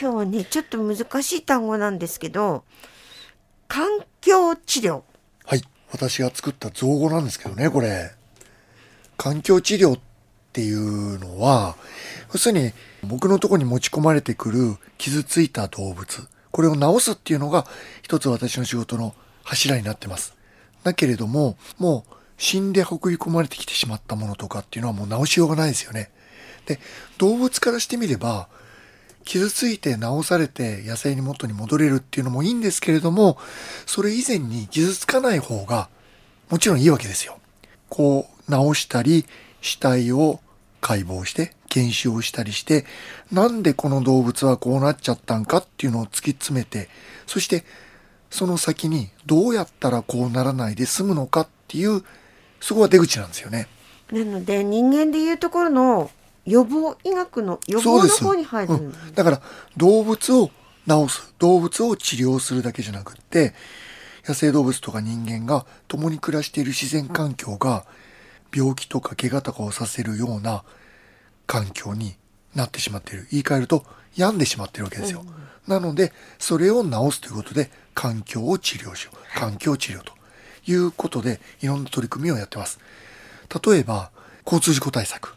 今日はねちょっと難しい単語なんですけど環境治療。はい。私が作った造語なんですけどねこれ。環境治療っていうのは要するに僕のとこに持ち込まれてくる傷ついた動物これを治すっていうのが一つ私の仕事の柱になってます。だけれどももう死んで運び込まれてきてしまったものとかっていうのはもう治しようがないですよね。で動物からしてみれば傷ついて治されて野生に元に戻れるっていうのもいいんですけれどもそれ以前に傷つかない方がもちろんいいわけですよ。こう治したり死体を解剖して検視をしたりしてなんでこの動物はこうなっちゃったんかっていうのを突き詰めてそしてその先にどうやったらこうならないで済むのかっていうそこが出口なんですよね。なので人間でいうところの予防医学の予防の方に入る、うん、だから動物を治す動物を治療するだけじゃなくって野生動物とか人間が共に暮らしている自然環境が病気とか怪我とかをさせるような環境になってしまっている。言い換えると病んでしまっているわけですよ、うん、なのでそれを治すということで環境を治療しよう。環境治療と。いうことでいろんな取り組みをやってます。例えば交通事故対策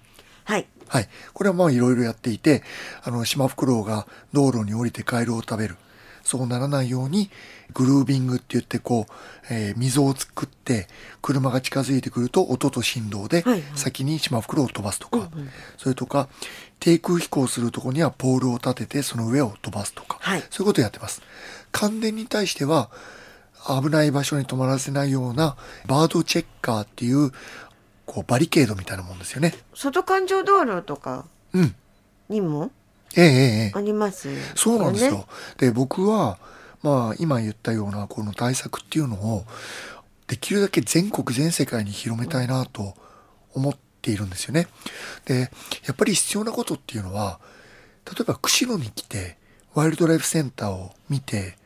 はいはい。これはまあいろいろやっていて、あの、シマフクロウが道路に降りてカエルを食べる。そうならないように、グルービングって言ってこう、えー、溝を作って、車が近づいてくると音と振動で、先にシマフクロウを飛ばすとか、はいはい、それとか、低空飛行するとこにはポールを立てて、その上を飛ばすとか、はい、そういうことをやってます。感電に対しては、危ない場所に止まらせないようなバードチェッカーっていうこうバリケードみたいなもんですよね。外環状道路とかにも、ええええ、あります、ね、そうなんですよ。で僕はまあ今言ったようなこの対策っていうのをできるだけ全国全世界に広めたいなと思っているんですよね。でやっぱり必要なことっていうのは例えば釧路に来てワイルドライフセンターを見て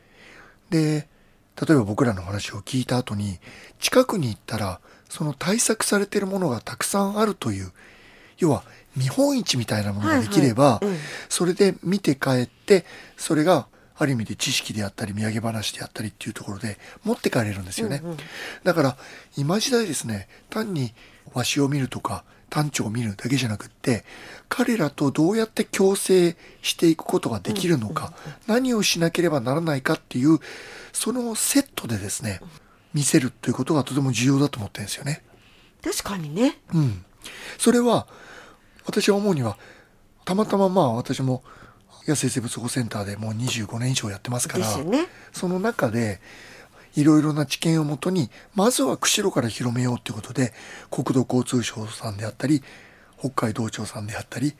で例えば僕らの話を聞いた後に近くに行ったらその対策されているものがたくさんあるという要は見本市みたいなものができれば、はいはいうん、それで見て帰ってそれがある意味で知識であったり土産話であったりっていうところで持って帰れるんですよね、うんうん、だから今時代ですね単に和紙を見るとか単調を見るだけじゃなくって彼らとどうやって共生していくことができるのか、何をしなければならないかっていうそのセットでですね、見せるということがとても重要だと思ってるんですよね。確かにね。うん。それは、私は思うには、たまたままあ私も野生生物保護センターでもう25年以上やってますから、ね、その中で、いろいろな知見をもとに、まずは釧路から広めようということで、国土交通省さんであったり、北海道庁さんであったり、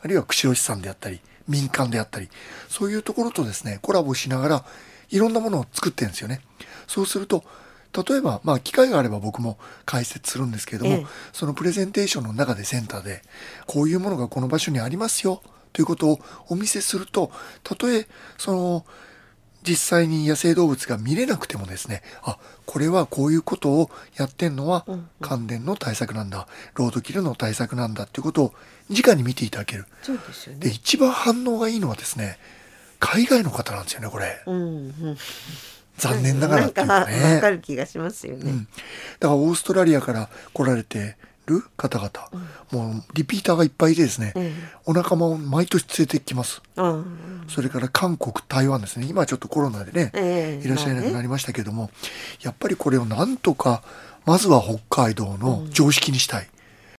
あるいは釧路市さんであったり、民間であったり、そういうところとですね、コラボしながら、いろんなものを作ってるんですよね。そうすると、例えば、まあ、機会があれば僕も解説するんですけれども、ええ、そのプレゼンテーションの中でセンターで、こういうものがこの場所にありますよ、ということをお見せすると、たとえ、その、実際に野生動物が見れなくてもですね、あ、これはこういうことをやってんのは感電の対策なんだ、ロードキルの対策なんだっていうことを直に見ていただける。そうですよね。で、一番反応がいいのはですね、海外の方なんですよね、これ。うんうん残念ながらっていうかね。わかる気がしますよね、うん、だからオーストラリアから来られてる方々、うん、もうリピーターがいっぱいいてですね、うん、お仲間を毎年連れてきます、それから韓国台湾ですね。今ちょっとコロナでね、えー、いらっしゃらなくなりましたけども、やっぱりこれをなんとかまずは北海道の常識にしたい、